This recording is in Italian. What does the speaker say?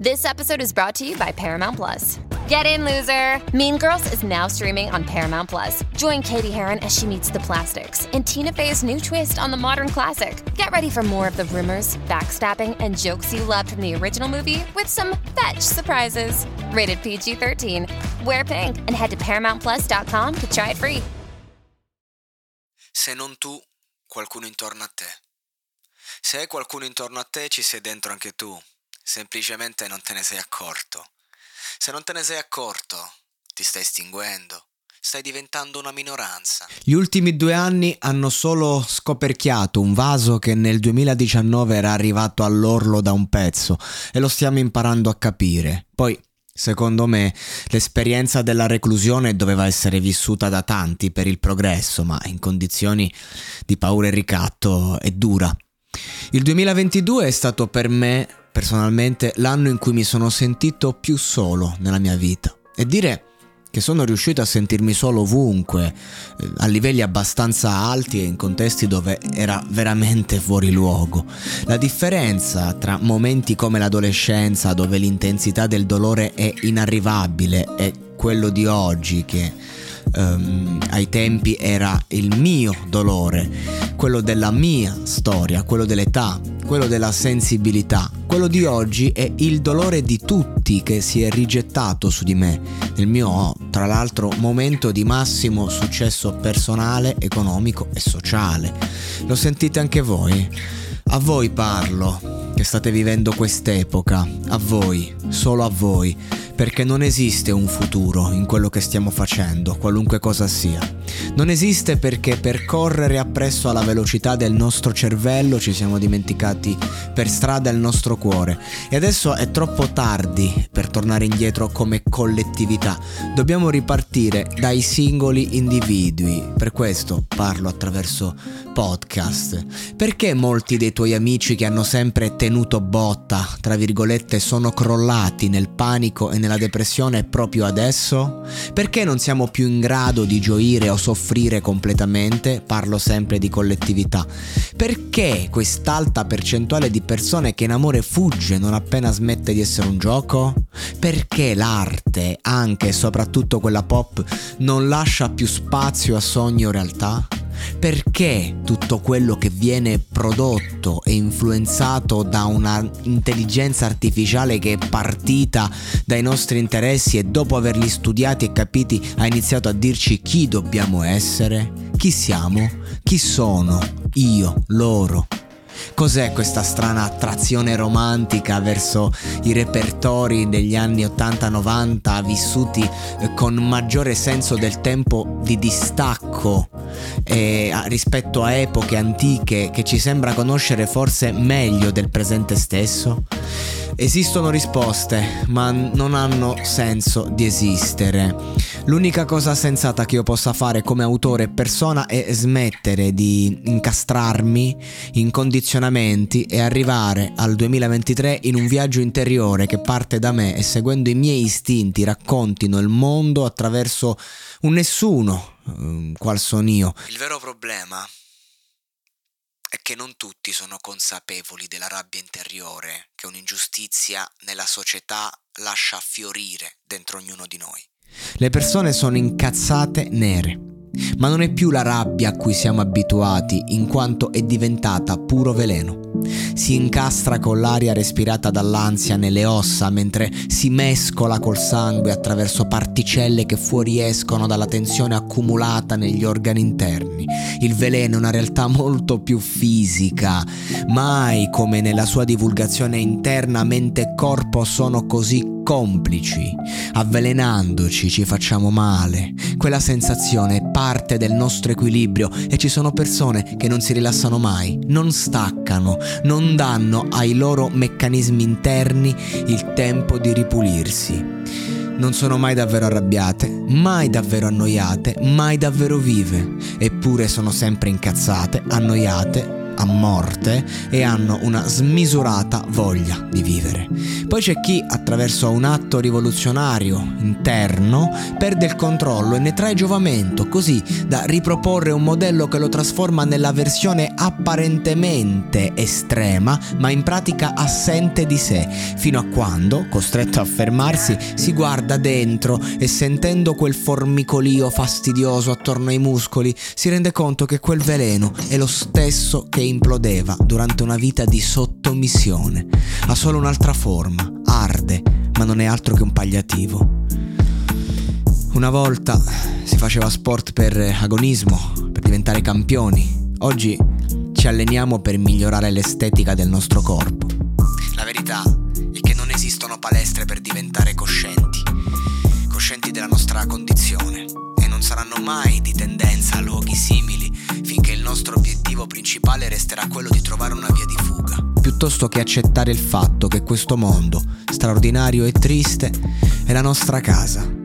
This episode is brought to you by Paramount Plus. Get in, loser! Mean Girls is now streaming on Paramount Plus. Join Katie Heron as she meets the plastics in Tina Fey's new twist on the modern classic. Get ready for more of the rumors, backstabbing, and jokes you loved from the original movie with some fetch surprises. Rated PG 13. Wear pink and head to ParamountPlus.com to try it free. Se non tu, qualcuno intorno a te. Se hai qualcuno intorno a te, ci sei dentro anche tu. Semplicemente non te ne sei accorto. Se non te ne sei accorto, ti stai estinguendo, stai diventando una minoranza. Gli ultimi due anni hanno solo scoperchiato un vaso che nel 2019 era arrivato all'orlo da un pezzo e lo stiamo imparando a capire. Poi, secondo me, l'esperienza della reclusione doveva essere vissuta da tanti per il progresso, ma in condizioni di paura e ricatto è dura. Il 2022 è stato per me personalmente l'anno in cui mi sono sentito più solo nella mia vita. E dire che sono riuscito a sentirmi solo ovunque, eh, a livelli abbastanza alti e in contesti dove era veramente fuori luogo. La differenza tra momenti come l'adolescenza, dove l'intensità del dolore è inarrivabile, e quello di oggi che um, ai tempi era il mio dolore, quello della mia storia, quello dell'età, quello della sensibilità. Quello di oggi è il dolore di tutti che si è rigettato su di me, nel mio, tra l'altro, momento di massimo successo personale, economico e sociale. Lo sentite anche voi? A voi parlo, che state vivendo quest'epoca, a voi, solo a voi perché non esiste un futuro in quello che stiamo facendo, qualunque cosa sia. Non esiste perché per correre appresso alla velocità del nostro cervello ci siamo dimenticati per strada il nostro cuore e adesso è troppo tardi per tornare indietro come collettività. Dobbiamo ripartire dai singoli individui. Per questo parlo attraverso podcast. Perché molti dei tuoi amici che hanno sempre tenuto botta, tra virgolette, sono crollati nel panico e nella depressione proprio adesso? Perché non siamo più in grado di gioire o soffrire completamente? Parlo sempre di collettività. Perché quest'alta percentuale di persone che in amore fugge non appena smette di essere un gioco? Perché l'arte, anche e soprattutto quella pop, non lascia più spazio a sogni o realtà? Perché tutto quello che viene prodotto e influenzato da una intelligenza artificiale che è partita dai nostri interessi e dopo averli studiati e capiti ha iniziato a dirci chi dobbiamo essere? Chi siamo? Chi sono? Io, loro, Cos'è questa strana attrazione romantica verso i repertori degli anni 80-90 vissuti eh, con maggiore senso del tempo di distacco eh, rispetto a epoche antiche che ci sembra conoscere forse meglio del presente stesso? Esistono risposte, ma non hanno senso di esistere. L'unica cosa sensata che io possa fare come autore e persona è smettere di incastrarmi in condizionamenti e arrivare al 2023 in un viaggio interiore che parte da me e seguendo i miei istinti raccontino il mondo attraverso un nessuno, um, qual sono io. Il vero problema è che non tutti sono consapevoli della rabbia interiore che un'ingiustizia nella società lascia fiorire dentro ognuno di noi. Le persone sono incazzate nere, ma non è più la rabbia a cui siamo abituati, in quanto è diventata puro veleno si incastra con l'aria respirata dall'ansia nelle ossa mentre si mescola col sangue attraverso particelle che fuoriescono dalla tensione accumulata negli organi interni. Il veleno è una realtà molto più fisica, mai come nella sua divulgazione interna mente e corpo sono così complici. Avvelenandoci ci facciamo male. Quella sensazione è parte del nostro equilibrio e ci sono persone che non si rilassano mai, non staccano, non danno ai loro meccanismi interni il tempo di ripulirsi. Non sono mai davvero arrabbiate, mai davvero annoiate, mai davvero vive, eppure sono sempre incazzate, annoiate, a morte e hanno una smisurata voglia di vivere. Poi c'è chi, attraverso un atto rivoluzionario interno, perde il controllo e ne trae giovamento, così da riproporre un modello che lo trasforma nella versione apparentemente estrema, ma in pratica assente di sé, fino a quando, costretto a fermarsi, si guarda dentro e sentendo quel formicolio fastidioso attorno ai muscoli, si rende conto che quel veleno è lo stesso che implodeva durante una vita di sottomissione. Ha solo un'altra forma, arde, ma non è altro che un pagliativo. Una volta si faceva sport per agonismo, per diventare campioni. Oggi ci alleniamo per migliorare l'estetica del nostro corpo. La verità è che non esistono palestre per diventare coscienti, coscienti della nostra condizione e non saranno mai di tendenza a luoghi simili il nostro obiettivo principale resterà quello di trovare una via di fuga, piuttosto che accettare il fatto che questo mondo, straordinario e triste, è la nostra casa